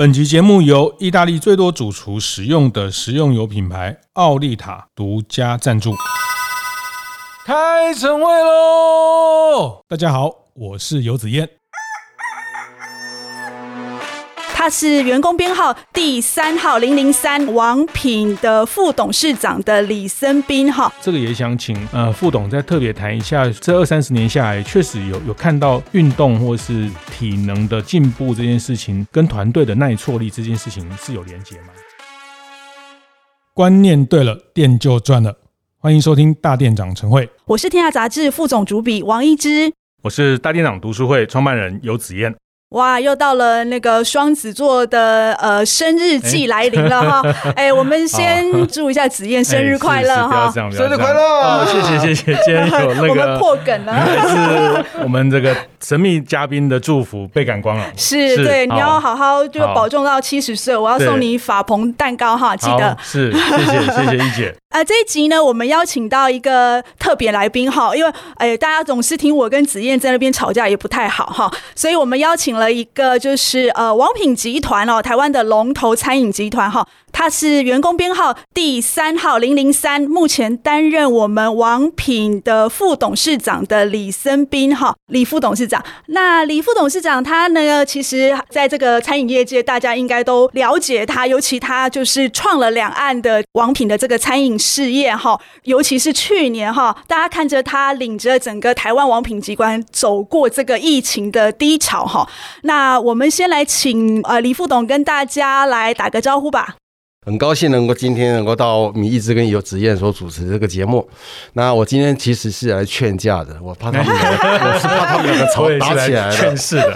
本集节目由意大利最多主厨使用的食用油品牌奥利塔独家赞助。开晨会喽！大家好，我是游子彦。他是员工编号第三号零零三王品的副董事长的李森斌哈，这个也想请呃副董再特别谈一下，这二三十年下来，确实有有看到运动或是体能的进步这件事情，跟团队的耐挫力这件事情是有连结吗？观念对了，店就赚了。欢迎收听大店长晨会，我是天下杂志副总主笔王一之，我是大店长读书会创办人游子彦。哇，又到了那个双子座的呃生日季来临了哈！哎、欸欸，我们先祝一下子燕 生日快乐哈！生日快乐！哦，谢谢谢谢，今天有那个 我们破梗了，是我们这个神秘嘉宾的祝福倍感光了。是，对，你要好好就保重到七十岁，我要送你法鹏蛋糕哈，记得。是，谢谢 谢谢一姐。啊、呃，这一集呢，我们邀请到一个特别来宾哈，因为哎，大家总是听我跟子燕在那边吵架也不太好哈，所以我们邀请了一个就是呃王品集团哦，台湾的龙头餐饮集团哈。他是员工编号第三号零零三，目前担任我们王品的副董事长的李森斌哈，李副董事长。那李副董事长他呢，其实在这个餐饮业界，大家应该都了解他，尤其他就是创了两岸的王品的这个餐饮事业哈，尤其是去年哈，大家看着他领着整个台湾王品集团走过这个疫情的低潮哈。那我们先来请呃李副董跟大家来打个招呼吧。很高兴能够今天能够到米一直跟游子燕所主持这个节目。那我今天其实是来劝架的，我怕他们，我是怕他们两个吵打起来了。劝世的，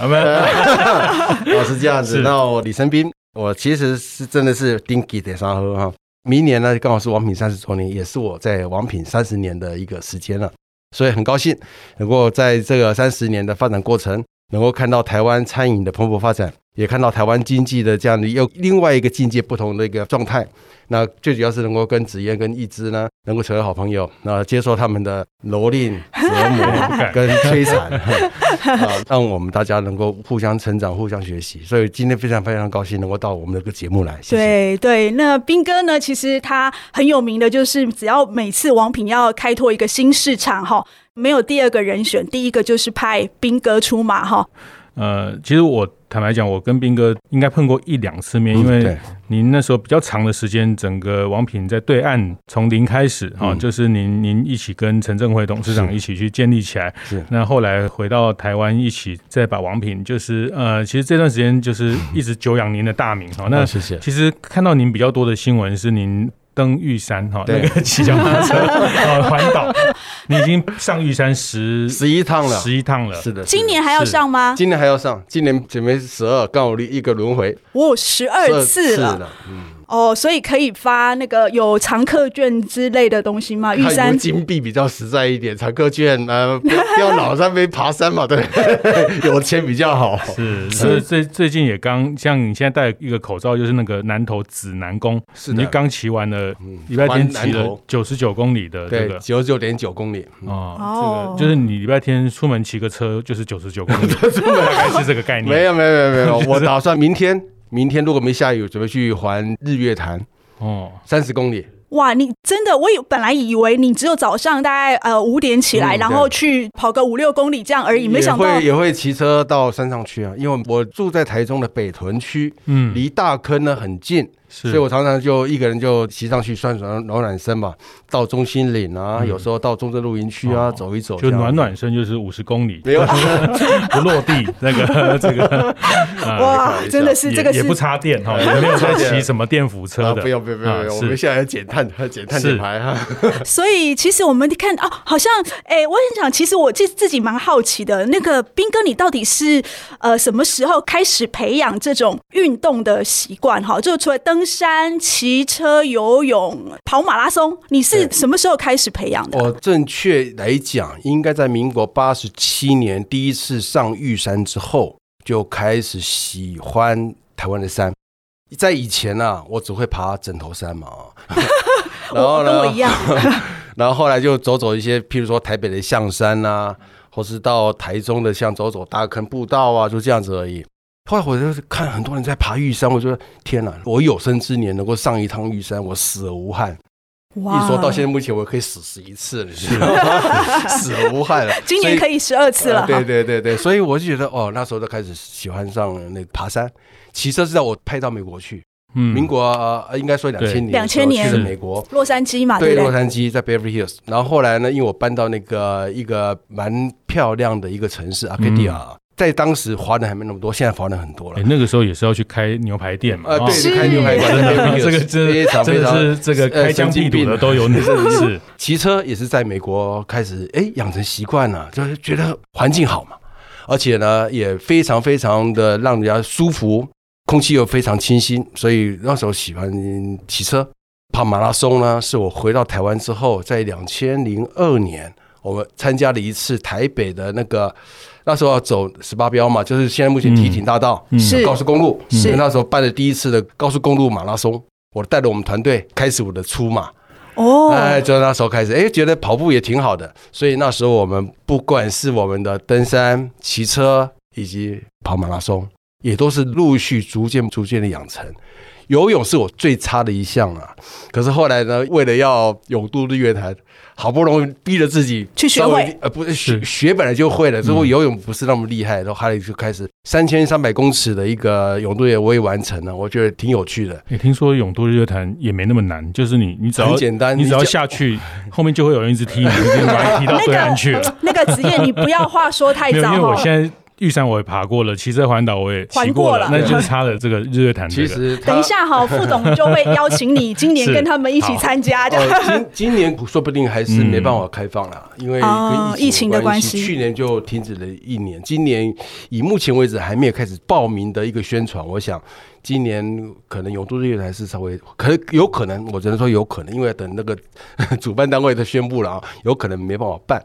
我是 这样子。那我李生斌，我其实是真的是丁给得沙喝哈。明年呢刚好是王品三十周年，也是我在王品三十年的一个时间了，所以很高兴能够在这个三十年的发展过程，能够看到台湾餐饮的蓬勃发展。也看到台湾经济的这样的又另外一个境界不同的一个状态，那最主要是能够跟子燕跟一之呢，能够成为好朋友，那接受他们的蹂躏、折磨跟摧残，啊，让我们大家能够互相成长、互相学习。所以今天非常非常高兴能够到我们这个节目来。谢谢。对对，那斌哥呢，其实他很有名的就是，只要每次王品要开拓一个新市场哈，没有第二个人选，第一个就是派斌哥出马哈。呃，其实我坦白讲，我跟斌哥应该碰过一两次面，因为您那时候比较长的时间，整个王品在对岸从零开始啊，就是您您一起跟陈正辉董事长一起去建立起来，是那后来回到台湾一起再把王品，就是呃，其实这段时间就是一直久仰您的大名啊。那谢谢。其实看到您比较多的新闻是您。登玉山哈，那个骑脚踏车啊，环岛，你已经上玉山十十一趟了，十一趟了，是的，今年还要上吗？今年还要上，今年准备十二，刚好一个轮回，我，十二次了，嗯。哦，所以可以发那个有常客券之类的东西吗？玉山金币比较实在一点，常客券呃，不要老在那边爬山嘛，对，有钱比较好。是是，最最近也刚像你现在戴一个口罩，就是那个南投指南宫，是你刚骑完了，礼拜天骑了九十九公里的这个九十九点九公里哦，这个就是你礼拜天出门骑个车就是九十九公里，是这个概念。没有没有没有没有，我打算明天。明天如果没下雨，准备去环日月潭哦，三十公里。哇，你真的，我以本来以为你只有早上大概呃五点起来，嗯、然后去跑个五六公里这样而已，没想到也会也会骑车到山上去啊，因为我住在台中的北屯区，嗯，离大坑呢很近。所以我常常就一个人就骑上去算暖暖暖身嘛，到中心岭啊，嗯、有时候到中正露营区啊、哦、走一走，就暖暖身就是五十公里，没有。不落地那个 这个。哇，真的是这个是也不插电哈，也没有在骑什么电辅车的，不用不用不用，我们现在要减碳减碳减排哈。所以其实我们看哦，好像哎、欸，我很想，其实我自自己蛮好奇的，那个斌哥，你到底是呃什么时候开始培养这种运动的习惯哈？就除了登山、骑车、游泳、跑马拉松，你是什么时候开始培养的？我正确来讲，应该在民国八十七年第一次上玉山之后，就开始喜欢台湾的山。在以前呢、啊，我只会爬枕头山嘛，然后呢，跟我一样。然后后来就走走一些，譬如说台北的象山啊，或是到台中的像走走大坑步道啊，就这样子而已。后来我就是看很多人在爬玉山，我说天哪，我有生之年能够上一趟玉山，我死而无憾。哇！一说到现在目前，我可以死十一次了，是 死而无憾了。今年可以十二次了。呃。对对对对，所以我就觉得哦，那时候就开始喜欢上那爬山，骑车是在我派到美国去。嗯，民国呃，应该说两千年，两千年去了美国洛杉矶嘛，对，洛杉矶在 Beverly Hills。然后后来呢，因为我搬到那个一个蛮漂亮的一个城市阿卡迪亚，在当时华人还没那么多，现在华人很多了。那个时候也是要去开牛排店嘛，呃，对，开牛排店，这个真非常非常是这个开疆辟土的 都有，你是骑车也是在美国开始哎养成习惯了，就是觉得环境好嘛，而且呢也非常非常的让人家舒服。空气又非常清新，所以那时候喜欢骑车。跑马拉松呢，是我回到台湾之后，在两千零二年，我们参加了一次台北的那个，那时候要走十八标嘛，就是现在目前堤顶大道是。高速公路，是。那时候办的第一次的高速公路马拉松，我带着我们团队开始我的出马。哦，哎，就那时候开始，哎，觉得跑步也挺好的，所以那时候我们不管是我们的登山、骑车以及跑马拉松。也都是陆续逐渐逐渐的养成，游泳是我最差的一项啊。可是后来呢，为了要永渡日月潭，好不容易逼着自己去学会，呃，不是学学本来就会了，之后游泳不是那么厉害，然后后来就开始三千三百公尺的一个泳渡也我也完成了，我觉得挺有趣的。你听说永渡日月潭也没那么难，就是你你只要很简单，你只要下去，后面就会有人一直踢你，就把你踢到对岸去了。那个职业，你不要话说太早，因为我现在。玉山我也爬过了，骑车环岛我也骑过了，那就是差了这个日月潭。其实等一下哈，副总就会邀请你 今年跟他们一起参加。今今年说不定还是没办法开放了，因为跟疫情的关系，去年就停止了一年。今年以目前为止还没有开始报名的一个宣传，我想今年可能永渡日月潭是稍微可能有可能，我只能说有可能，因为等那个 主办单位的宣布了啊，有可能没办法办，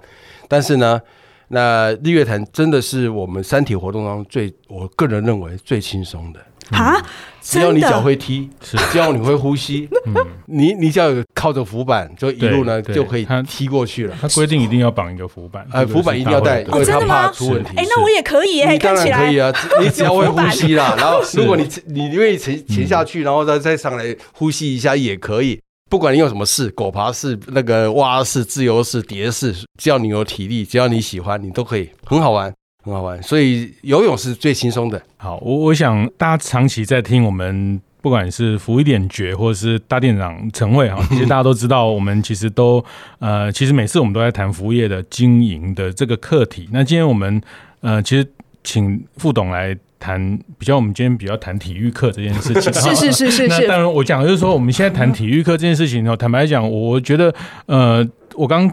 但是呢。那日月潭真的是我们山体活动当中最，我个人认为最轻松的啊！只要你脚会踢，是只要你会呼吸，嗯，你你只要有靠着浮板，就一路呢就可以踢过去了。他规定一定要绑一个浮板，哎，浮板一定要带，因为他怕出问题。哎，那我也可以，哎，当然可以啊，你只要会呼吸啦。然后如果你你愿意沉潜下去，然后再再上来呼吸一下也可以。不管你有什么事，狗爬式、那个蛙式、自由式、蝶式，只要你有体力，只要你喜欢，你都可以，很好玩，很好玩。所以游泳是最轻松的。好，我我想大家长期在听我们，不管是福一点绝，或者是大店长陈慧哈，其实大家都知道，我们其实都呃，其实每次我们都在谈服务业的经营的这个课题。那今天我们呃，其实请副董来。谈比较，我们今天比较谈体育课这件事情。是是是是是。那当然，我讲的就是说，我们现在谈体育课这件事情呢，坦白讲，我觉得，呃，我刚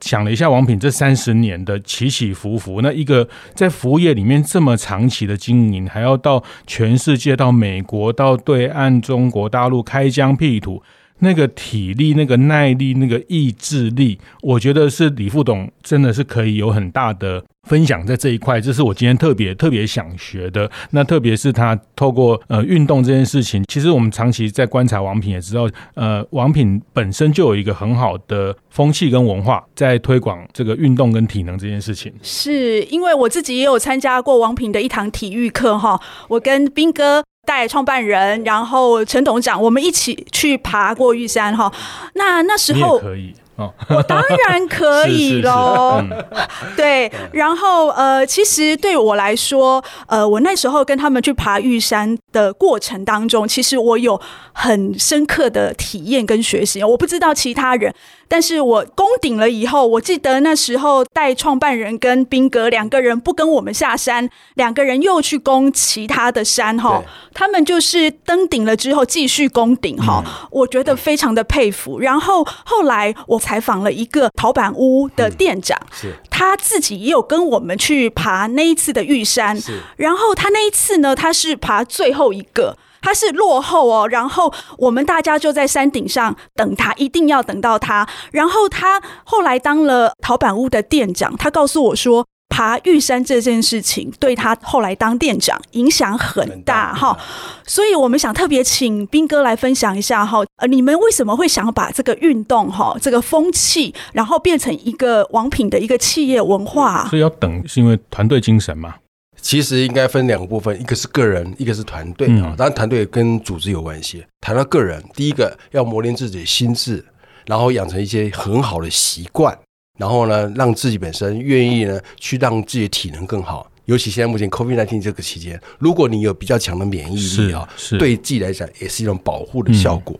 想了一下，王品这三十年的起起伏伏，那一个在服务业里面这么长期的经营，还要到全世界，到美国，到对岸中国大陆开疆辟土。那个体力、那个耐力、那个意志力，我觉得是李副董真的是可以有很大的分享在这一块，这是我今天特别特别想学的。那特别是他透过呃运动这件事情，其实我们长期在观察王品也知道，呃，王品本身就有一个很好的风气跟文化，在推广这个运动跟体能这件事情。是因为我自己也有参加过王品的一堂体育课哈，我跟斌哥。带创办人，然后陈董事长，我们一起去爬过玉山哈。那那时候可以哦，我当然可以喽。嗯、对，然后呃，其实对我来说，呃，我那时候跟他们去爬玉山的过程当中，其实我有很深刻的体验跟学习。我不知道其他人。但是我攻顶了以后，我记得那时候带创办人跟彬哥两个人不跟我们下山，两个人又去攻其他的山哈。他们就是登顶了之后继续攻顶哈，我觉得非常的佩服。然后后来我采访了一个陶板屋的店长，是他自己也有跟我们去爬那一次的玉山，然后他那一次呢，他是爬最后一个。他是落后哦，然后我们大家就在山顶上等他，一定要等到他。然后他后来当了陶板屋的店长，他告诉我说，爬玉山这件事情对他后来当店长影响很大哈。所以我们想特别请斌哥来分享一下哈，呃，你们为什么会想要把这个运动哈，这个风气，然后变成一个王品的一个企业文化？所以要等是因为团队精神嘛。其实应该分两个部分，一个是个人，一个是团队啊。当然，团队跟组织有关系。谈到个人，第一个要磨练自己的心智，然后养成一些很好的习惯，然后呢，让自己本身愿意呢去让自己的体能更好。尤其现在目前 COVID-19 这个期间，如果你有比较强的免疫力啊，对自己来讲也是一种保护的效果。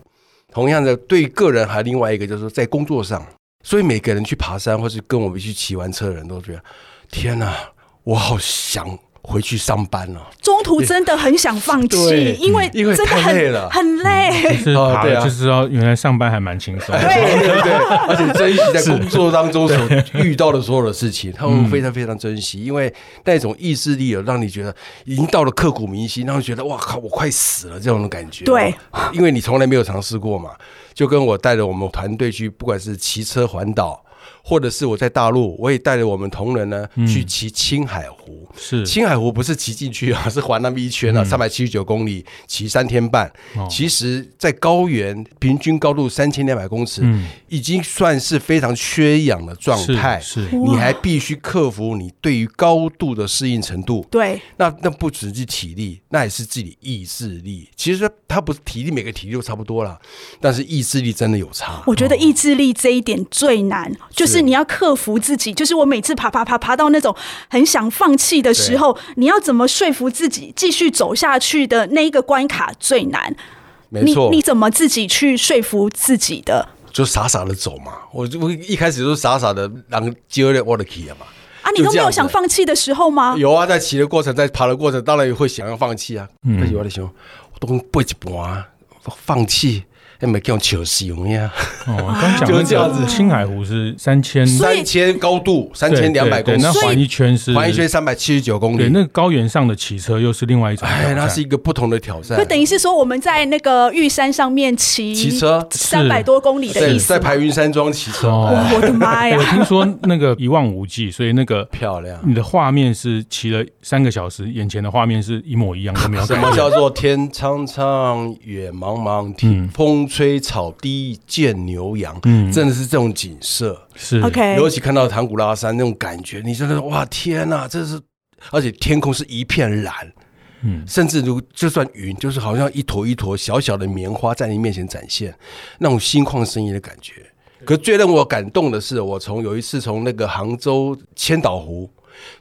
同样的，对个人还有另外一个就是说在工作上，所以每个人去爬山或是跟我们去骑完车的人都觉得，天哪，我好想。回去上班了，中途真的很想放弃，因为真的很累了，很累。是爬了就知道原来上班还蛮轻松，对。对对，而且珍惜在工作当中所遇到的所有的事情，他们非常非常珍惜，因为那种意志力有让你觉得已经到了刻骨铭心，然后觉得哇靠，我快死了这种的感觉。对，因为你从来没有尝试过嘛，就跟我带着我们团队去，不管是骑车环岛。或者是我在大陆，我也带着我们同仁呢去骑青海湖。是青海湖不是骑进去啊，是环那么一圈啊，三百七十九公里，骑三天半。其实，在高原平均高度三千两百公尺，已经算是非常缺氧的状态。是，你还必须克服你对于高度的适应程度。对，那那不只是体力，那也是自己意志力。其实它不是体力，每个体力都差不多了，但是意志力真的有差。我觉得意志力这一点最难，就是。是你要克服自己，就是我每次爬爬爬爬到那种很想放弃的时候，你要怎么说服自己继续走下去的那一个关卡最难。没错，你你怎么自己去说服自己的？就傻傻的走嘛，我就一开始就傻傻的让接了我的 key 嘛。啊，你都没有想放弃的时候吗？有啊，在骑的过程，在爬的过程，当然也会想要放弃啊。嗯，有的时候我都背一半，放弃。那没叫球戏用呀？哦，刚讲的这样子，青海湖是三千 三千高度三千两百公里，那环一圈是环一圈三百七十九公里。对，那个高原上的骑车又是另外一种，哎，那是一个不同的挑战。就等于是说，我们在那个玉山上面骑骑车三百多公里的意思，在排云山庄骑车。我的妈呀！我听说那个一望无际，所以那个漂亮，你的画面是骑了三个小时，眼前的画面是一模一样都没有。什么叫做天苍苍，野茫茫，听风吹草低。见牛羊，嗯，真的是这种景色，是 OK。尤其看到唐古拉山那种感觉，你真的哇天哪，这是，而且天空是一片蓝，嗯，甚至如就算云，就是好像一坨一坨小小的棉花在你面前展现，那种心旷神怡的感觉。可最让我感动的是，我从有一次从那个杭州千岛湖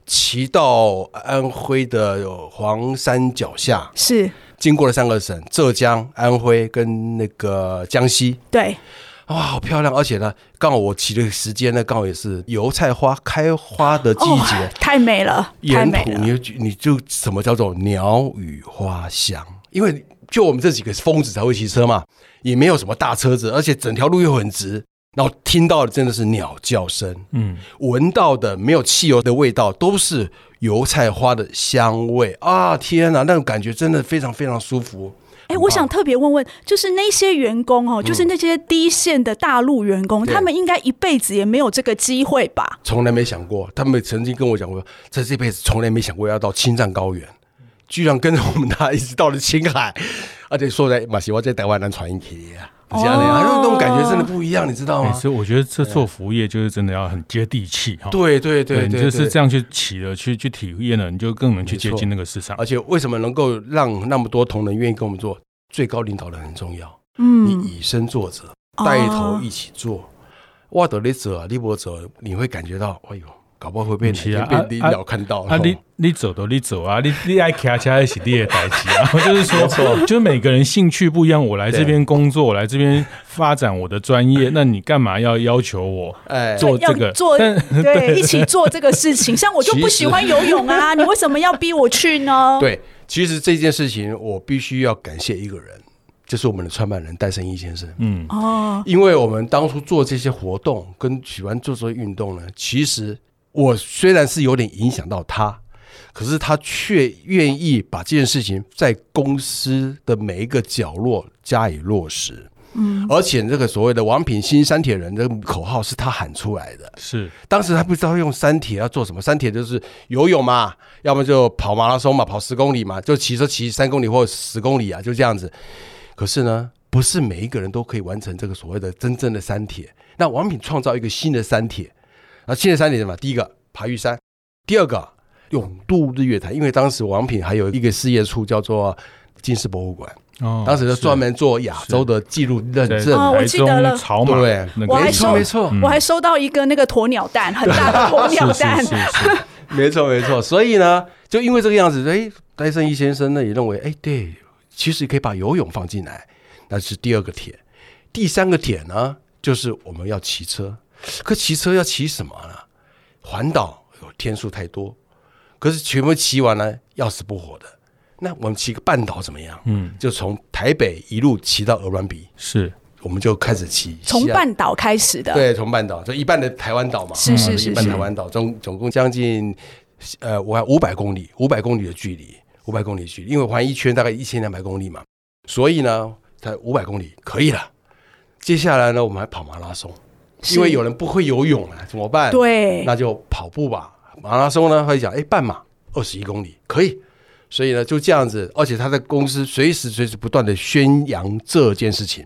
骑到安徽的黄山脚下，是。经过了三个省：浙江、安徽跟那个江西。对，哇，好漂亮！而且呢，刚好我骑的时间呢，刚好也是油菜花开花的季节，哦、太美了。沿途你就你就什么叫做鸟语花香？因为就我们这几个疯子才会骑车嘛，也没有什么大车子，而且整条路又很直。然后听到的真的是鸟叫声，嗯，闻到的没有汽油的味道，都是油菜花的香味啊！天哪，那种感觉真的非常非常舒服。哎、欸，我想特别问问，就是那些员工哦，就是那些第一线的大陆员工，嗯、他们应该一辈子也没有这个机会吧？从来没想过，他们曾经跟我讲过，在这辈子从来没想过要到青藏高原，居然跟着我们他一直到了青海，而且说在马西我在台湾南传一起啊。这样的，还有那种感觉真的不一样，你知道吗？所以我觉得这做服务业就是真的要很接地气哈。对对对，你，就是这样去起了，去去体验了，你就更能去接近那个市场。而且为什么能够让那么多同仁愿意跟我们做？最高领导人很重要。嗯，你以身作则，带头一起做。哇，得你走啊，你不走，你会感觉到，哎呦。搞不好会被其他被领导看到啊！你你走都你走啊！你你爱骑车是你的代志啊！就是说，就是每个人兴趣不一样。我来这边工作，我来这边发展我的专业，那你干嘛要要求我哎做这个做 对一起做这个事情？像我就不喜欢游泳啊，你为什么要逼我去呢？对，其实这件事情我必须要感谢一个人，就是我们的创办人戴胜义先生。嗯哦，因为我们当初做这些活动跟喜欢做这些运动呢，其实。我虽然是有点影响到他，可是他却愿意把这件事情在公司的每一个角落加以落实。嗯，而且这个所谓的“王品新三铁人”的口号是他喊出来的。是，当时他不知道用三铁要做什么，三铁就是游泳嘛，要么就跑马拉松嘛，跑十公里嘛，就骑车骑三公里或十公里啊，就这样子。可是呢，不是每一个人都可以完成这个所谓的真正的三铁。那王品创造一个新的三铁。那现在三点什么？第一个爬玉山，第二个永渡日月潭，因为当时王品还有一个事业处叫做金氏博物馆。哦，当时就专门做亚洲的记录认证。哦，我记得了，草马对，我还收没错，我还收到一个那个鸵鸟蛋，很大的鸵鸟蛋。没错没错，所以呢，就因为这个样子，哎，戴胜一先生呢也认为，哎，对，其实可以把游泳放进来，那是第二个点。第三个点呢，就是我们要骑车，可骑车要骑什么呢？环岛有天数太多，可是全部骑完了要死不活的。那我们骑个半岛怎么样？嗯，就从台北一路骑到鹅銮鼻，是，我们就开始骑。从半岛开始的，对，从半岛就一半的台湾岛嘛，是是是，一半台湾岛，总总共将近呃，我还五百公里，五百公里的距离，五百公里的距离，因为环一圈大概一千两百公里嘛，所以呢，才五百公里可以了。接下来呢，我们还跑马拉松，因为有人不会游泳啊，怎么办？对，那就跑步吧。马拉松呢，会讲，哎，半马二十一公里可以。所以呢，就这样子，而且他的公司随时随地不断的宣扬这件事情，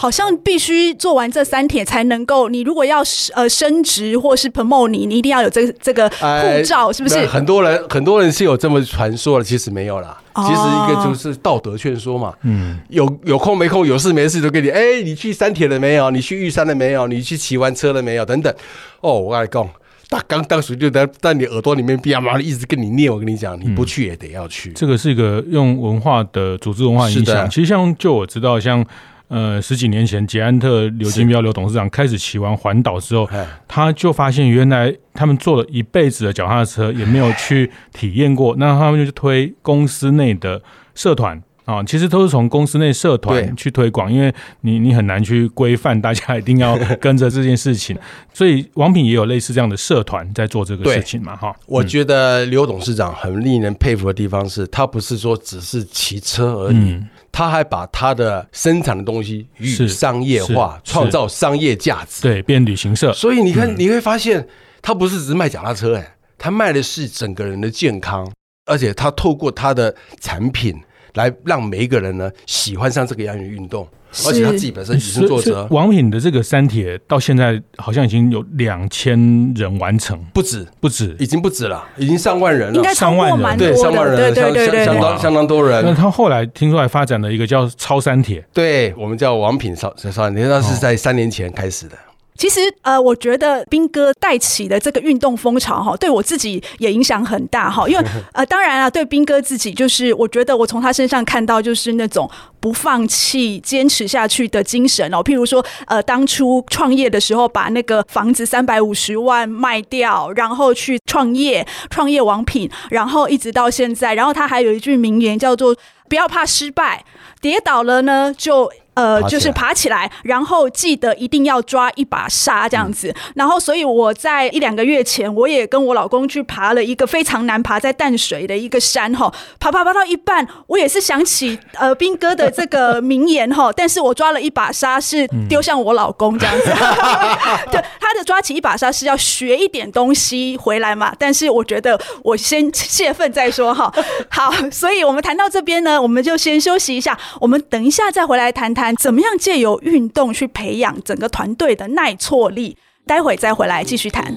好像必须做完这三铁才能够。你如果要呃升职或是 promote 你，你一定要有这这个护照，是不是？很多人很多人是有这么传说的，其实没有啦。其实一个就是道德劝说嘛。嗯，有有空没空，有事没事都给你。哎，你去三铁了没有？你去玉山了没有？你去骑完车了没有？等等。哦，我跟你讲。大刚当时就在在你耳朵里面啪啪一直跟你念，我跟你讲，你不去也得要去。这个是一个用文化的组织文化影响。其实像就我知道，像呃十几年前捷安特刘金彪刘董事长开始骑完环岛之后，他就发现原来他们坐了一辈子的脚踏车，也没有去体验过。那他们就去推公司内的社团。啊，其实都是从公司内社团去推广，因为你你很难去规范大家一定要跟着这件事情，所以王品也有类似这样的社团在做这个事情嘛。哈，我觉得刘董事长很令人佩服的地方是，他不是说只是骑车而已，他还把他的生产的东西与商业化，创造商业价值，对，变旅行社。所以你看，你会发现他不是只是卖脚踏车，哎，他卖的是整个人的健康，而且他透过他的产品。来让每一个人呢喜欢上这个样的运动，而且他自己本身以身作则。王品的这个三铁到现在好像已经有两千人完成，不止。不止，已经不止了，已经上万人了，应该超过蛮多的，对，上万人，对对对对，相当相当多人。那他后来听说还发展了一个叫超三铁，对我们叫王品超超三铁，那是在三年前开始的。其实，呃，我觉得兵哥带起的这个运动风潮，哈，对我自己也影响很大，哈。因为，呃，当然啊，对兵哥自己，就是我觉得我从他身上看到，就是那种不放弃、坚持下去的精神哦。譬如说，呃，当初创业的时候，把那个房子三百五十万卖掉，然后去创业，创业王品，然后一直到现在。然后他还有一句名言叫做“不要怕失败，跌倒了呢就”。呃，就是爬起来，然后记得一定要抓一把沙这样子。然后，所以我在一两个月前，我也跟我老公去爬了一个非常难爬在淡水的一个山哈。爬爬爬到一半，我也是想起呃兵哥的这个名言哈，但是我抓了一把沙是丢向我老公这样子。对，他的抓起一把沙是要学一点东西回来嘛。但是我觉得我先泄愤再说哈。好，所以我们谈到这边呢，我们就先休息一下，我们等一下再回来谈谈。怎么样借由运动去培养整个团队的耐挫力？待会再回来继续谈。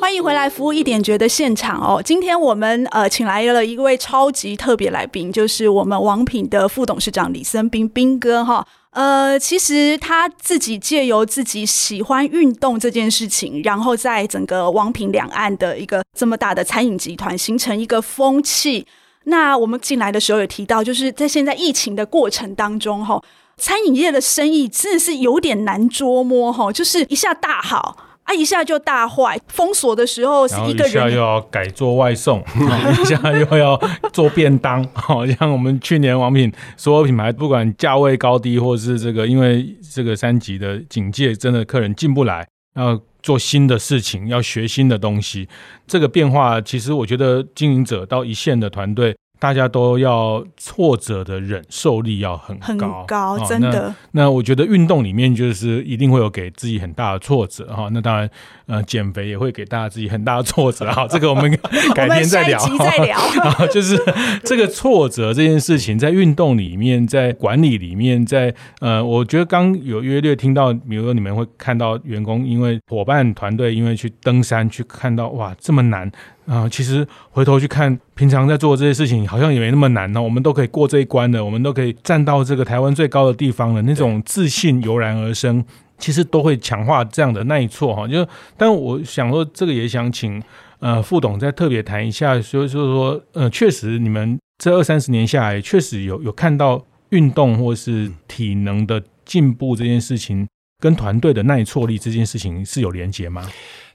欢迎回来，服务一点觉的现场哦。今天我们呃请来了一位超级特别来宾，就是我们王品的副董事长李森斌斌哥哈。呃，其实他自己借由自己喜欢运动这件事情，然后在整个王品两岸的一个这么大的餐饮集团形成一个风气。那我们进来的时候有提到，就是在现在疫情的过程当中，哈，餐饮业的生意真的是有点难捉摸，哈，就是一下大好啊，一下就大坏。封锁的时候是一个人，一下又要改做外送，一下又要做便当，好像我们去年王品所有品牌，不管价位高低，或是这个因为这个三级的警戒，真的客人进不来，然后。做新的事情，要学新的东西，这个变化其实我觉得经营者到一线的团队大家都要挫折的忍受力要很高，很高，真的。那，那我觉得运动里面就是一定会有给自己很大的挫折哈。那当然，呃，减肥也会给大家自己很大的挫折 哈。这个我们改天再聊，再聊。就是这个挫折这件事情，在运动里面，在管理里面，在呃，我觉得刚有约略听到，比如说你们会看到员工因为伙伴团队因为去登山去看到哇这么难。啊、其实回头去看，平常在做这些事情，好像也没那么难呢。我们都可以过这一关的，我们都可以站到这个台湾最高的地方的那种自信油然而生，其实都会强化这样的耐挫哈。就，但我想说，这个也想请呃副董再特别谈一下，所以就是说，呃，确实你们这二三十年下来，确实有有看到运动或是体能的进步这件事情，跟团队的耐挫力这件事情是有连结吗？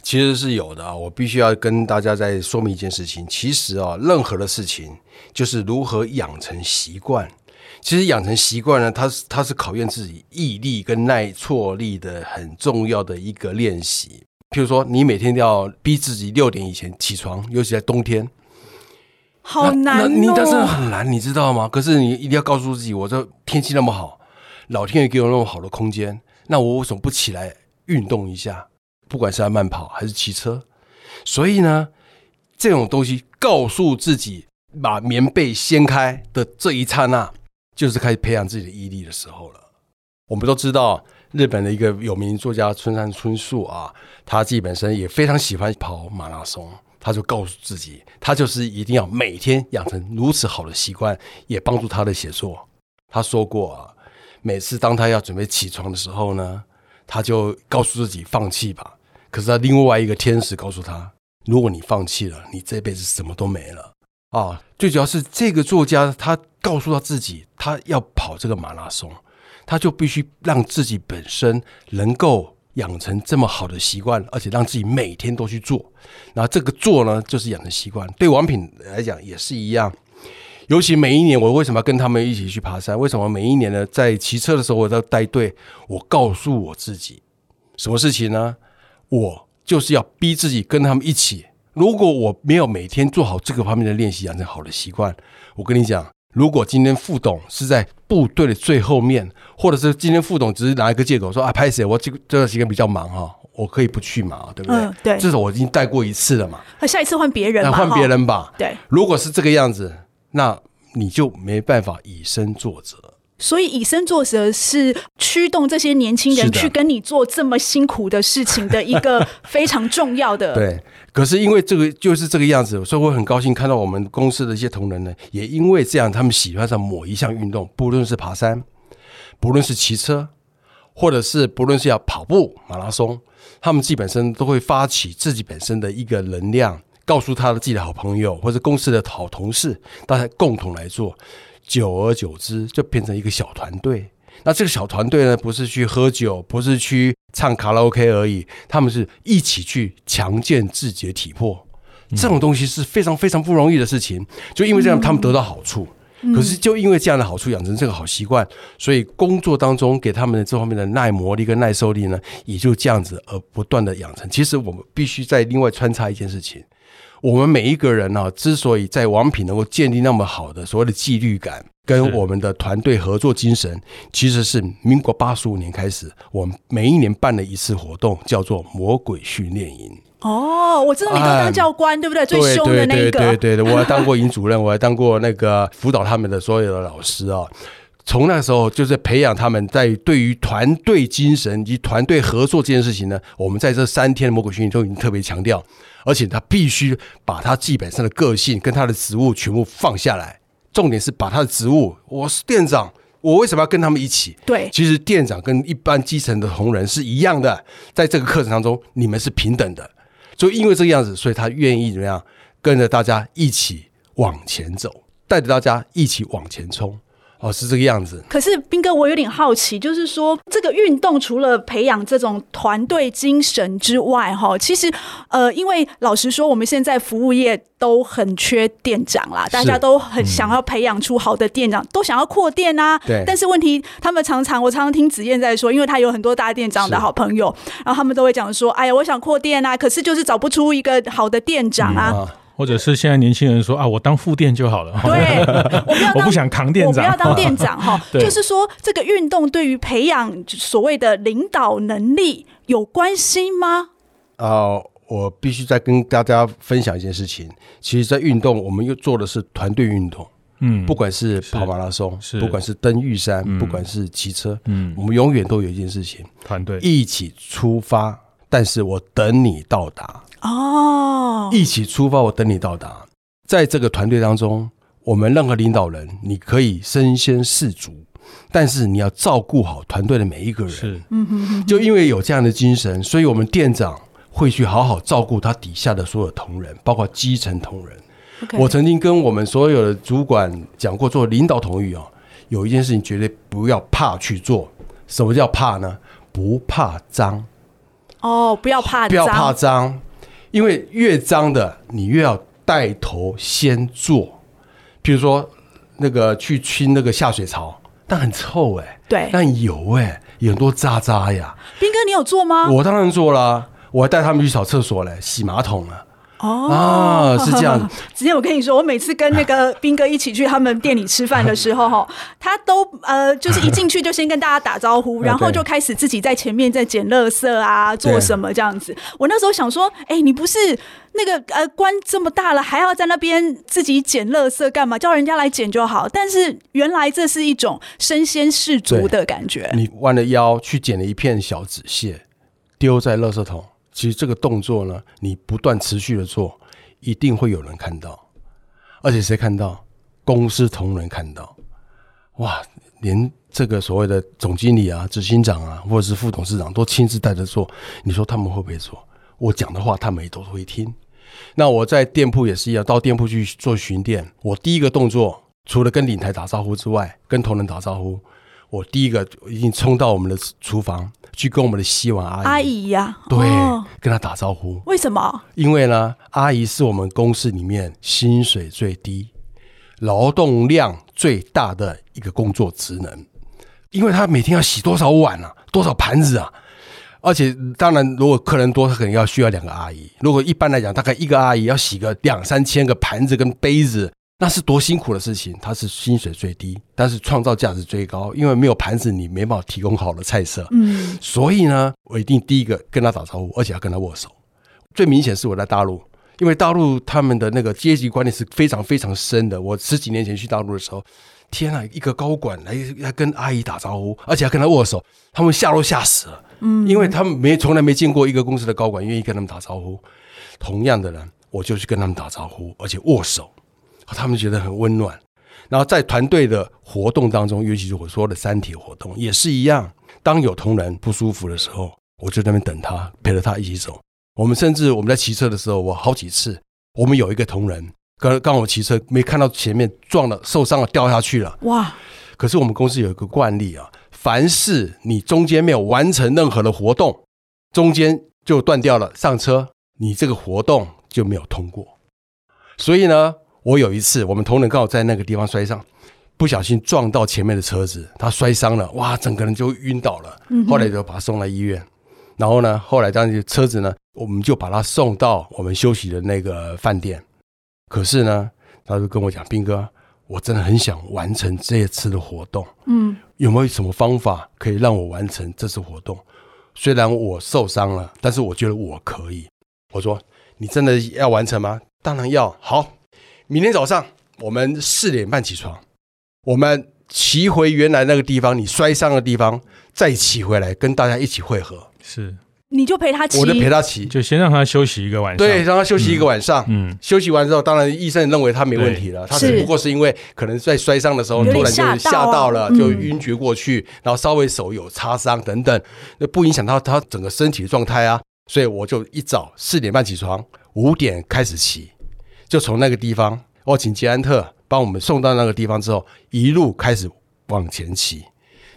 其实是有的啊，我必须要跟大家再说明一件事情。其实啊，任何的事情就是如何养成习惯。其实养成习惯呢，它是它是考验自己毅力跟耐挫力的很重要的一个练习。譬如说，你每天都要逼自己六点以前起床，尤其在冬天，好难哦。你但是很难，你知道吗？可是你一定要告诉自己，我这天气那么好，老天爷给我那么好的空间，那我为什么不起来运动一下？不管是要慢跑还是骑车，所以呢，这种东西告诉自己把棉被掀开的这一刹那，就是开始培养自己的毅力的时候了。我们都知道，日本的一个有名作家村上春树啊，他自己本身也非常喜欢跑马拉松，他就告诉自己，他就是一定要每天养成如此好的习惯，也帮助他的写作。他说过啊，每次当他要准备起床的时候呢，他就告诉自己放弃吧。可是他另外一个天使告诉他：“如果你放弃了，你这辈子什么都没了啊！”最主要是这个作家，他告诉他自己，他要跑这个马拉松，他就必须让自己本身能够养成这么好的习惯，而且让自己每天都去做。那这个做呢，就是养成习惯。对王品来讲也是一样。尤其每一年，我为什么要跟他们一起去爬山？为什么每一年呢，在骑车的时候我都带队？我告诉我自己，什么事情呢？我就是要逼自己跟他们一起。如果我没有每天做好这个方面的练习，养成好的习惯，我跟你讲，如果今天副董是在部队的最后面，或者是今天副董只是拿一个借口说啊，拍谁，我这个这段时间比较忙哈，我可以不去嘛，对不对？嗯，对。至少我已经带过一次了嘛。那下一次换别人，那换别人吧。对。如果是这个样子，那你就没办法以身作则。所以以身作则是驱动这些年轻人去跟你做这么辛苦的事情的一个 非常重要的。对，可是因为这个就是这个样子，所以我很高兴看到我们公司的一些同仁呢，也因为这样，他们喜欢上某一项运动，不论是爬山，不论是骑车，或者是不论是要跑步马拉松，他们自己本身都会发起自己本身的一个能量，告诉他的自己的好朋友或者公司的好同事，大家共同来做。久而久之，就变成一个小团队。那这个小团队呢，不是去喝酒，不是去唱卡拉 OK 而已，他们是一起去强健自己的体魄。这种东西是非常非常不容易的事情。就因为这样，他们得到好处。可是就因为这样的好处，养成这个好习惯，所以工作当中给他们的这方面的耐磨力跟耐受力呢，也就这样子而不断的养成。其实我们必须再另外穿插一件事情。我们每一个人呢、啊，之所以在王品能够建立那么好的所谓的纪律感，跟我们的团队合作精神，其实是民国八十五年开始，我们每一年办了一次活动，叫做魔鬼训练营。哦，我知道你都当教官，嗯、对不对？最凶的那个，对对对对，我还当过营主任，我还当过那个辅导他们的所有的老师啊。从那个时候，就是培养他们在对于团队精神以及团队合作这件事情呢，我们在这三天的魔鬼训练中已经特别强调。而且他必须把他自己本身的个性跟他的职务全部放下来，重点是把他的职务。我是店长，我为什么要跟他们一起？对，其实店长跟一般基层的同仁是一样的，在这个课程当中，你们是平等的。就因为这个样子，所以他愿意怎么样，跟着大家一起往前走，带着大家一起往前冲。哦，是这个样子。可是斌哥，我有点好奇，就是说，这个运动除了培养这种团队精神之外，哈，其实，呃，因为老实说，我们现在服务业都很缺店长啦，大家都很想要培养出好的店长，嗯、都想要扩店啊。对。但是问题，他们常常，我常常听子燕在说，因为他有很多大店长的好朋友，然后他们都会讲说，哎呀，我想扩店啊，可是就是找不出一个好的店长啊。嗯啊或者是现在年轻人说啊，我当副店就好了。对，我不要，我不想扛店长，我不要当店长哈。就是说，这个运动对于培养所谓的领导能力有关系吗？啊、呃，我必须再跟大家分享一件事情。其实，在运动，我们又做的是团队运动。嗯，不管是跑马拉松，是不管是登玉山，嗯、不管是骑车，嗯，我们永远都有一件事情，团队一起出发。但是我等你到达哦，一起出发，我等你到达。在这个团队当中，我们任何领导人，你可以身先士卒，但是你要照顾好团队的每一个人。是，嗯哼哼。就因为有这样的精神，所以我们店长会去好好照顾他底下的所有同仁，包括基层同仁。我曾经跟我们所有的主管讲过，做领导同意哦，有一件事情绝对不要怕去做。什么叫怕呢？不怕脏。哦，不要怕脏，不要怕脏，因为越脏的，你越要带头先做。比如说，那个去清那个下水槽，但很臭哎、欸，对，但油哎、欸，有很多渣渣呀。斌哥，你有做吗？我当然做了，我还带他们去扫厕所嘞，洗马桶了。哦啊，是这样。子健，我跟你说，我每次跟那个 斌哥一起去他们店里吃饭的时候，哈，他都呃，就是一进去就先跟大家打招呼，然后就开始自己在前面在捡垃圾啊，做什么这样子。我那时候想说，哎，你不是那个呃，官这么大了，还要在那边自己捡垃圾干嘛？叫人家来捡就好。但是原来这是一种身先士卒的感觉。你弯了腰去捡了一片小纸屑，丢在垃圾桶。其实这个动作呢，你不断持续的做，一定会有人看到，而且谁看到？公司同仁看到，哇，连这个所谓的总经理啊、执行长啊，或者是副董事长都亲自带着做，你说他们会不会做？我讲的话，他们也都会听。那我在店铺也是一样，到店铺去做巡店，我第一个动作，除了跟领台打招呼之外，跟同仁打招呼，我第一个已经冲到我们的厨房。去跟我们的洗碗阿姨，阿姨呀、啊，对，跟她打招呼。为什么？因为呢，阿姨是我们公司里面薪水最低、劳动量最大的一个工作职能，因为她每天要洗多少碗啊，多少盘子啊，而且当然，如果客人多，她可能要需要两个阿姨。如果一般来讲，大概一个阿姨要洗个两三千个盘子跟杯子。那是多辛苦的事情，他是薪水最低，但是创造价值最高，因为没有盘子，你没办法提供好的菜色。嗯，所以呢，我一定第一个跟他打招呼，而且要跟他握手。最明显是我在大陆，因为大陆他们的那个阶级观念是非常非常深的。我十几年前去大陆的时候，天啊，一个高管来来跟阿姨打招呼，而且要跟他握手，他们吓都吓死了。嗯，因为他们没从来没见过一个公司的高管愿意跟他们打招呼。同样的人，我就去跟他们打招呼，而且握手。他们觉得很温暖，然后在团队的活动当中，尤其是我说的三体活动也是一样。当有同仁不舒服的时候，我就在那边等他，陪着他一起走。我们甚至我们在骑车的时候，我好几次，我们有一个同仁刚刚我骑车没看到前面撞了，受伤了，掉下去了。哇！可是我们公司有一个惯例啊，凡是你中间没有完成任何的活动，中间就断掉了，上车，你这个活动就没有通过。所以呢。我有一次，我们同仁刚好在那个地方摔伤，不小心撞到前面的车子，他摔伤了，哇，整个人就晕倒了。后来就把他送来医院，然后呢，后来当时车子呢，我们就把他送到我们休息的那个饭店。可是呢，他就跟我讲：“斌哥，我真的很想完成这一次的活动，嗯，有没有什么方法可以让我完成这次活动？虽然我受伤了，但是我觉得我可以。”我说：“你真的要完成吗？”“当然要。”“好。”明天早上我们四点半起床，我们骑回原来那个地方，你摔伤的地方，再骑回来跟大家一起会合。是，你就陪他骑，我就陪他骑，就先让他休息一个晚上。对，让他休息一个晚上。嗯，休息完之后，当然医生认为他没问题了，他只不过是因为可能在摔伤的时候突然就吓到了，就晕厥过去，然后稍微手有擦伤等等，那不影响到他整个身体的状态啊。所以我就一早四点半起床，五点开始骑。就从那个地方，我请捷安特帮我们送到那个地方之后，一路开始往前骑，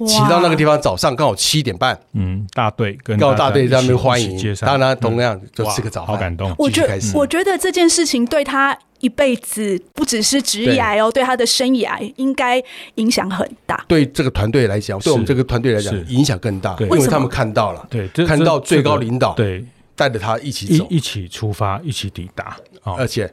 骑到那个地方，早上刚好七点半，嗯，大队跟告大队在那边欢迎，当然同样就吃个早饭，好感动。我觉得，我觉得这件事情对他一辈子不只是职业哦，对。他的生涯应该影响很大。对这个团队来讲，对我们这个团队来讲，影响更大，因为他们看到了，对，看到最高领导，对，带着他一起走，一起出发，一起抵达，而且。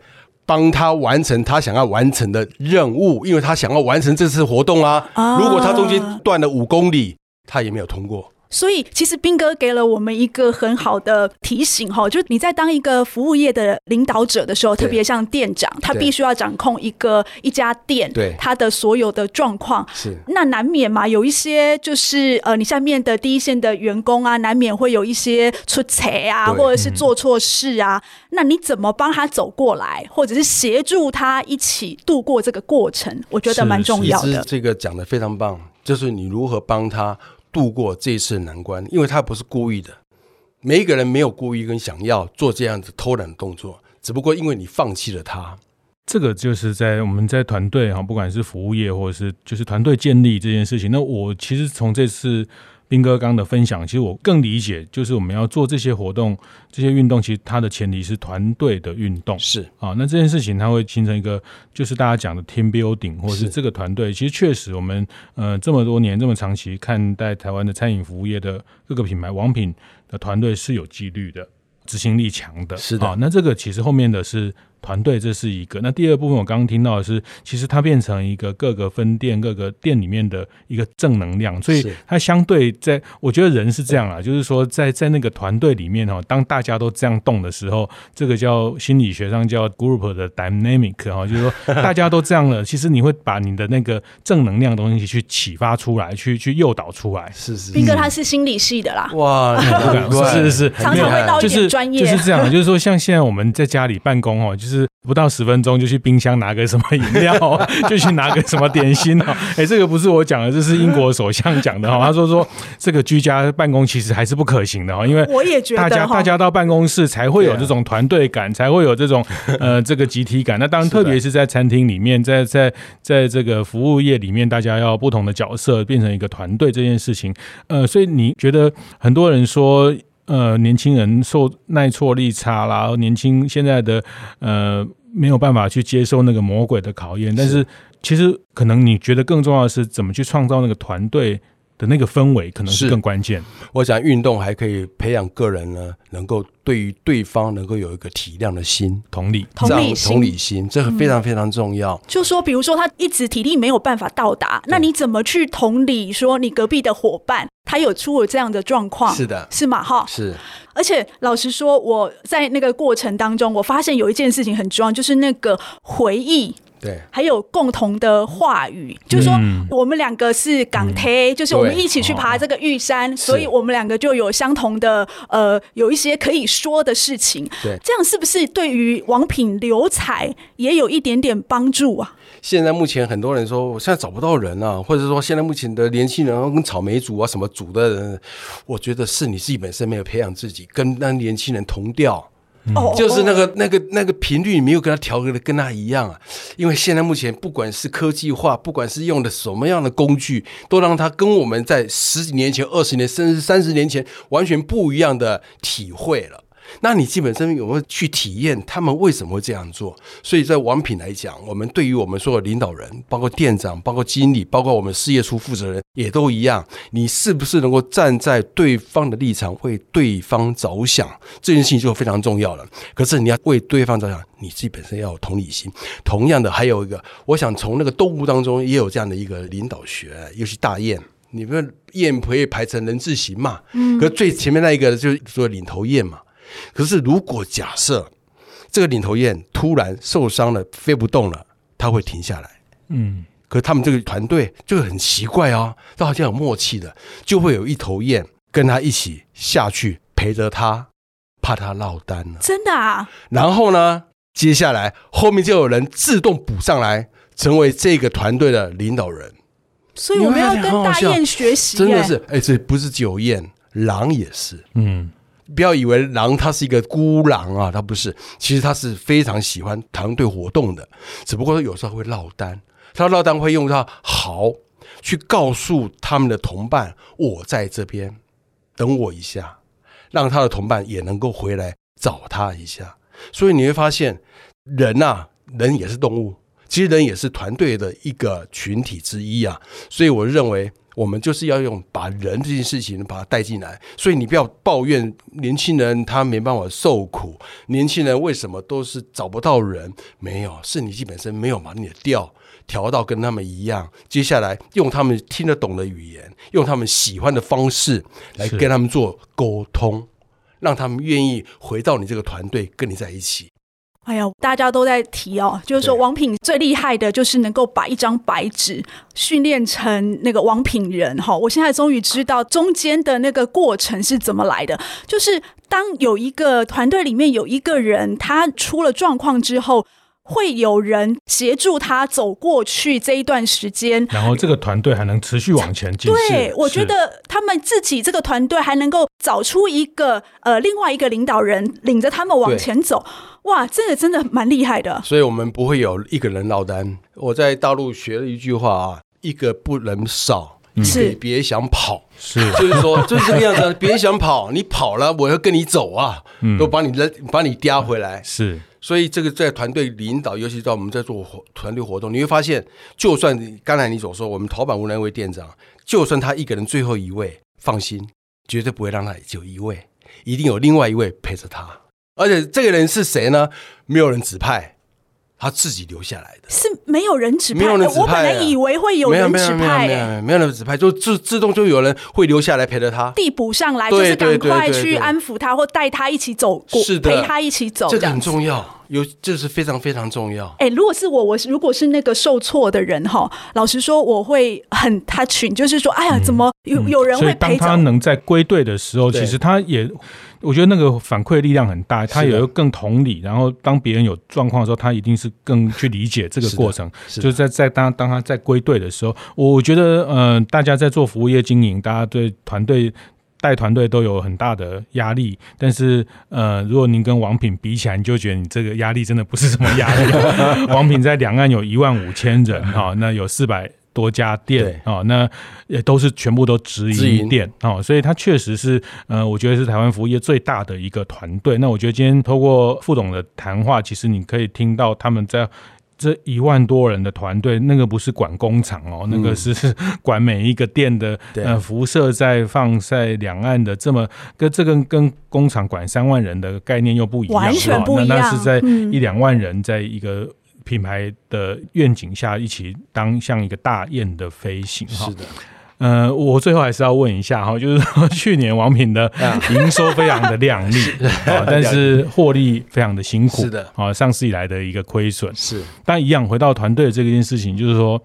帮他完成他想要完成的任务，因为他想要完成这次活动啊。啊如果他中间断了五公里，他也没有通过。所以，其实斌哥给了我们一个很好的提醒哈，就是你在当一个服务业的领导者的时候，特别像店长，他必须要掌控一个一家店，对他的所有的状况。是，那难免嘛，有一些就是呃，你下面的第一线的员工啊，难免会有一些出错啊，或者是做错事啊。那你怎么帮他走过来，或者是协助他一起度过这个过程？我觉得蛮重要的。这个讲的非常棒，就是你如何帮他。度过这一次难关，因为他不是故意的。每一个人没有故意跟想要做这样子偷懒的动作，只不过因为你放弃了他。这个就是在我们在团队哈，不管是服务业或者是就是团队建立这件事情。那我其实从这次。彬哥刚的分享，其实我更理解，就是我们要做这些活动、这些运动，其实它的前提是团队的运动。是啊，那这件事情它会形成一个，就是大家讲的 team building，或者是这个团队。其实确实，我们呃这么多年这么长期看待台湾的餐饮服务业的各个品牌王品的团队是有纪律的、执行力强的。是的，啊，那这个其实后面的是。团队，这是一个。那第二部分，我刚刚听到的是，其实它变成一个各个分店、各个店里面的一个正能量。所以它相对在，我觉得人是这样啊，就是说在在那个团队里面哈，当大家都这样动的时候，这个叫心理学上叫 group 的 dynamic 哈，就是说大家都这样了，其实你会把你的那个正能量的东西去启发出来，去去诱导出来。是是，斌哥他是心理系的啦。哇，是是是，常常会到一点专业，就是这样，就是说像现在我们在家里办公哦，就是。是不到十分钟就去冰箱拿个什么饮料，就去拿个什么点心哦。哎，这个不是我讲的，这是英国首相讲的哈。他说说这个居家办公其实还是不可行的哈，因为我也觉得大家大家到办公室才会有这种团队感，才会有这种 呃这个集体感。那当然，特别是在餐厅里面，在在在这个服务业里面，大家要不同的角色变成一个团队这件事情。呃，所以你觉得很多人说。呃，年轻人受耐挫力差啦，年轻现在的呃没有办法去接受那个魔鬼的考验，但是。其实可能你觉得更重要的是怎么去创造那个团队的那个氛围，可能是更关键。我想运动还可以培养个人呢，能够对于对方能够有一个体谅的心，同理，同理心，同理心，这个非常非常重要。嗯、就说，比如说他一直体力没有办法到达，那你怎么去同理说你隔壁的伙伴？他有出了这样的状况，是的，是吗？哈，是。而且老实说，我在那个过程当中，我发现有一件事情很重要，就是那个回忆。对，还有共同的话语，就是说我们两个是港铁，就是我们一起去爬这个玉山，所以我们两个就有相同的呃，有一些可以说的事情。对，这样是不是对于王品留彩也有一点点帮助啊？现在目前很多人说，我现在找不到人啊，或者说现在目前的年轻人跟草莓族啊什么族的人，我觉得是你自己本身没有培养自己，跟那年轻人同调。哦，就是那个那个那个频率，你没有跟他调和的跟他一样啊。因为现在目前不管是科技化，不管是用的什么样的工具，都让他跟我们在十几年前、二十年甚至三十年前完全不一样的体会了。那你基本上有没有去体验他们为什么会这样做？所以在王品来讲，我们对于我们所有领导人，包括店长、包括经理、包括我们事业处负责人，也都一样。你是不是能够站在对方的立场，为对方着想？这件事情就非常重要了。可是你要为对方着想，你自己本身要有同理心。同样的，还有一个，我想从那个动物当中也有这样的一个领导学，尤其大雁，你们雁可以排成人字形嘛？嗯。可是最前面那一个就是说领头雁嘛。可是，如果假设这个领头雁突然受伤了，飞不动了，它会停下来。嗯，可是他们这个团队就很奇怪哦，都好像有默契的，就会有一头雁跟他一起下去陪着他，怕他落单了。真的啊？然后呢，接下来后面就有人自动补上来，成为这个团队的领导人。所以我们要跟大雁学习。真的是，哎，这不是只有雁，狼也是。嗯。不要以为狼它是一个孤狼啊，它不是，其实它是非常喜欢团队活动的，只不过有时候会落单，它落单会用它嚎去告诉他们的同伴，我在这边，等我一下，让他的同伴也能够回来找他一下。所以你会发现，人呐、啊，人也是动物，其实人也是团队的一个群体之一啊。所以我认为。我们就是要用把人这件事情把它带进来，所以你不要抱怨年轻人他没办法受苦，年轻人为什么都是找不到人？没有，是你自己本身没有把你的调调到跟他们一样。接下来用他们听得懂的语言，用他们喜欢的方式来跟他们做沟通，让他们愿意回到你这个团队跟你在一起。哎呀，大家都在提哦，就是说王品最厉害的就是能够把一张白纸训练成那个王品人哈。我现在终于知道中间的那个过程是怎么来的，就是当有一个团队里面有一个人他出了状况之后。会有人协助他走过去这一段时间，然后这个团队还能持续往前进。对，我觉得他们自己这个团队还能够找出一个呃另外一个领导人领着他们往前走，哇，这个真的蛮厉害的。所以我们不会有一个人落单。我在大陆学了一句话啊，一个不能少，是。别想跑，是。就是说 就是这个样子，别想跑，你跑了我要跟你走啊，嗯。都把你扔把你叼回来，是。所以这个在团队领导，尤其到我们在做活团队活动，你会发现，就算刚才你所说，我们陶板屋那位店长，就算他一个人最后一位，放心，绝对不会让他只有一位，一定有另外一位陪着他。而且这个人是谁呢？没有人指派。他自己留下来的，是没有人指派。没有人指派。我本来以为会有人指派，没有没有没有人指派，就自自动就有人会留下来陪着他，递补上来，就是赶快去安抚他，或带他一起走过，是的，陪他一起走，这个很重要，有这是非常非常重要。哎，如果是我，我如果是那个受挫的人哈，老实说，我会很 touching，就是说，哎呀，怎么有有人会陪着？当他能在归队的时候，其实他也。我觉得那个反馈力量很大，他也会更同理，然后当别人有状况的时候，他一定是更去理解这个过程。就是在在当当他在归队的时候，我觉得嗯、呃，大家在做服务业经营，大家对团队带团队都有很大的压力。但是呃，如果您跟王品比起来，你就觉得你这个压力真的不是什么压力。王品在两岸有一万五千人哈，那有四百。多家店啊，那也都是全部都直营店啊，所以它确实是呃，我觉得是台湾服务业最大的一个团队。那我觉得今天透过副总的谈话，其实你可以听到他们在这一万多人的团队，那个不是管工厂哦，那个是 管每一个店的呃辐射在放在两岸的这么跟这个跟工厂管三万人的概念又不一样，完全不一样。那那是在一两万人在一个。品牌的愿景下，一起当像一个大雁的飞行哈。是的，呃，我最后还是要问一下哈，就是说 去年王品的营收非常的亮丽，但是获利非常的辛苦，是的，啊，上市以来的一个亏损。是。但一样回到团队的这件事情，就是说，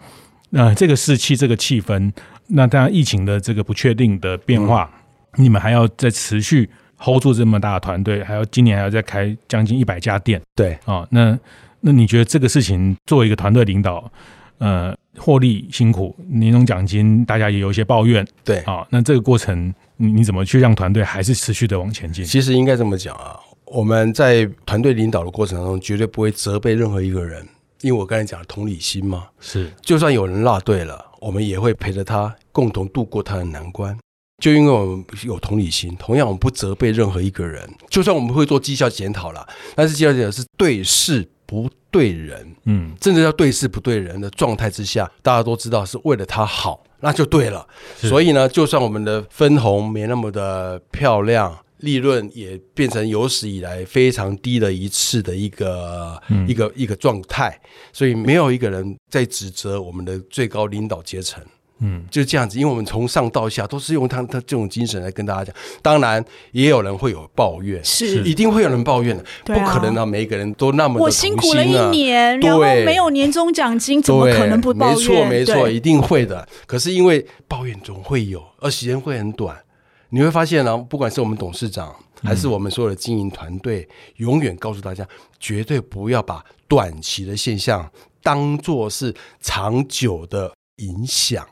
呃，这个士气，这个气氛，那当然疫情的这个不确定的变化，嗯、你们还要再持续 hold 住这么大的团队，还要今年还要再开将近一百家店，对，啊，那。那你觉得这个事情作为一个团队领导，呃，获利辛苦，年终奖金大家也有一些抱怨，对。啊，那这个过程你你怎么去让团队还是持续的往前进？其实应该这么讲啊，我们在团队领导的过程当中，绝对不会责备任何一个人，因为我刚才讲的同理心嘛，是，就算有人落队了，我们也会陪着他共同度过他的难关，就因为我们有同理心，同样我们不责备任何一个人，就算我们会做绩效检讨了，但是绩效检讨是对事。不对人，嗯，甚至要对事不对人的状态之下，大家都知道是为了他好，那就对了。所以呢，就算我们的分红没那么的漂亮，利润也变成有史以来非常低的一次的一个、嗯、一个一个状态，所以没有一个人在指责我们的最高领导阶层。嗯，就是这样子，因为我们从上到下都是用他他这种精神来跟大家讲。当然，也有人会有抱怨，是一定会有人抱怨的，不可能让，每一个人都那么的、啊、我辛苦了一年，然后没有年终奖金，怎么可能不抱怨？没错，没错，一定会的。可是因为抱怨总会有，而时间会很短。你会发现呢、啊，不管是我们董事长还是我们所有的经营团队，永远告诉大家，绝对不要把短期的现象当做是长久的影响。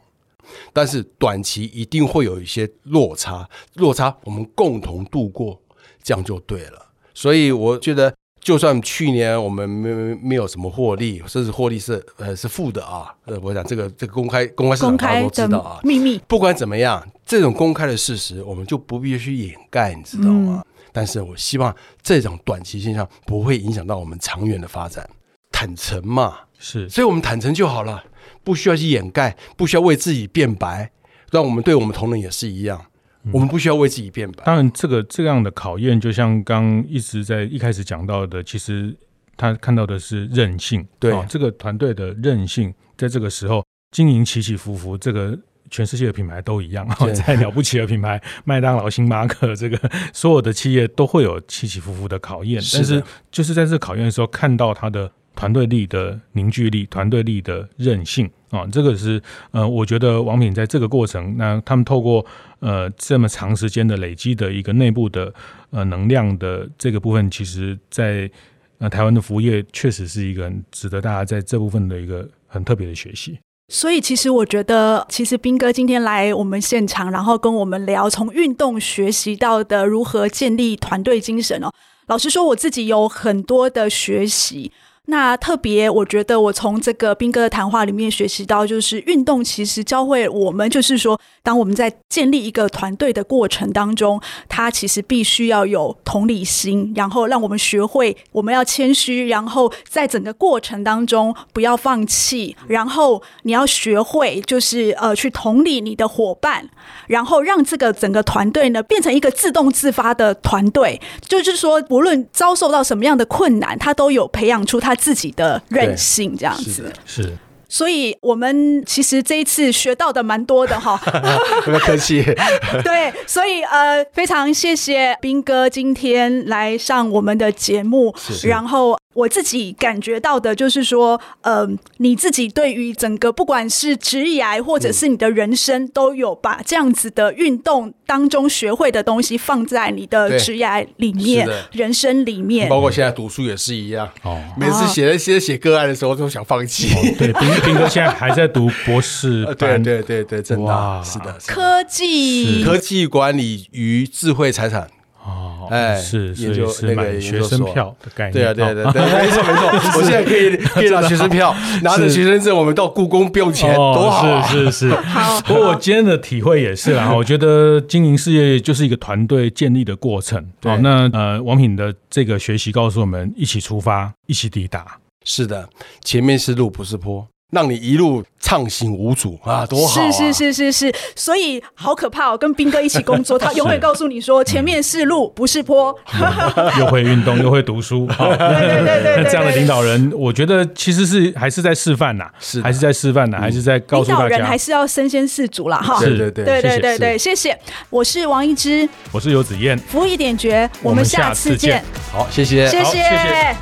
但是短期一定会有一些落差，落差我们共同度过，这样就对了。所以我觉得，就算去年我们没没有什么获利，甚至获利是呃是负的啊，呃，我想这个这个公开公开市场大家都知道啊，秘密。不管怎么样，这种公开的事实，我们就不必去掩盖，你知道吗？嗯、但是我希望这种短期现象不会影响到我们长远的发展。坦诚嘛，是，所以我们坦诚就好了，不需要去掩盖，不需要为自己辩白。让我们对我们同仁也是一样，嗯、我们不需要为自己辩白。当然，这个这样的考验，就像刚一直在一开始讲到的，其实他看到的是韧性，对、哦、这个团队的韧性，在这个时候经营起起伏伏，这个全世界的品牌都一样，在了不起的品牌，麦当劳、星巴克，这个所有的企业都会有起起伏伏的考验，但是就是在这考验的时候，看到他的。团队力的凝聚力，团队力的韧性啊，这个是呃，我觉得王品在这个过程，那他们透过呃这么长时间的累积的一个内部的呃能量的这个部分，其实在呃台湾的服务业确实是一个很值得大家在这部分的一个很特别的学习。所以，其实我觉得，其实斌哥今天来我们现场，然后跟我们聊从运动学习到的如何建立团队精神哦。老实说，我自己有很多的学习。那特别，我觉得我从这个斌哥的谈话里面学习到，就是运动其实教会我们，就是说，当我们在建立一个团队的过程当中，它其实必须要有同理心，然后让我们学会我们要谦虚，然后在整个过程当中不要放弃，然后你要学会就是呃去同理你的伙伴，然后让这个整个团队呢变成一个自动自发的团队，就是说，无论遭受到什么样的困难，他都有培养出他。自己的任性这样子是，是，所以我们其实这一次学到的蛮多的哈，不要客气。对，所以呃，非常谢谢斌哥今天来上我们的节目，然后。我自己感觉到的就是说，嗯、呃，你自己对于整个不管是职业或者是你的人生，都有把这样子的运动当中学会的东西放在你的职业里面、人生里面。包括现在读书也是一样。哦，每次写那些写个案的时候，都想放弃。哦、对，彬彬哥现在还在读博士班。对对对对，真的，哇是的，是的，科技科技管理与智慧财产。哦，哎，是是是，那个学生票的概念，对啊，对对对，没错没错，我现在可以可以拿学生票，拿着学生证，我们到故宫不用钱，多好，是是是。不过我今天的体会也是啦，我觉得经营事业就是一个团队建立的过程。好，那呃，王品的这个学习告诉我们，一起出发，一起抵达。是的，前面是路，不是坡。让你一路畅行无阻啊，多好啊！是是是是是，所以好可怕哦。跟兵哥一起工作，他永远告诉你说，前面是路，不是坡。又会运动，又会读书，对对对对，这样的领导人，我觉得其实是还是在示范呐，是还是在示范呐，还是在告诉大家，领导人还是要身先士卒啦。哈。对对对对对对对，谢谢。我是王一之，我是游子燕，服务一点绝，我们下次见。好，谢谢，谢谢，谢谢。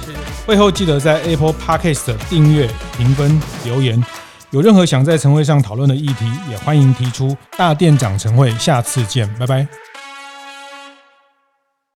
会后记得在 Apple Podcast 订阅、评分、留言。有任何想在晨会上讨论的议题，也欢迎提出。大店长晨会，下次见，拜拜。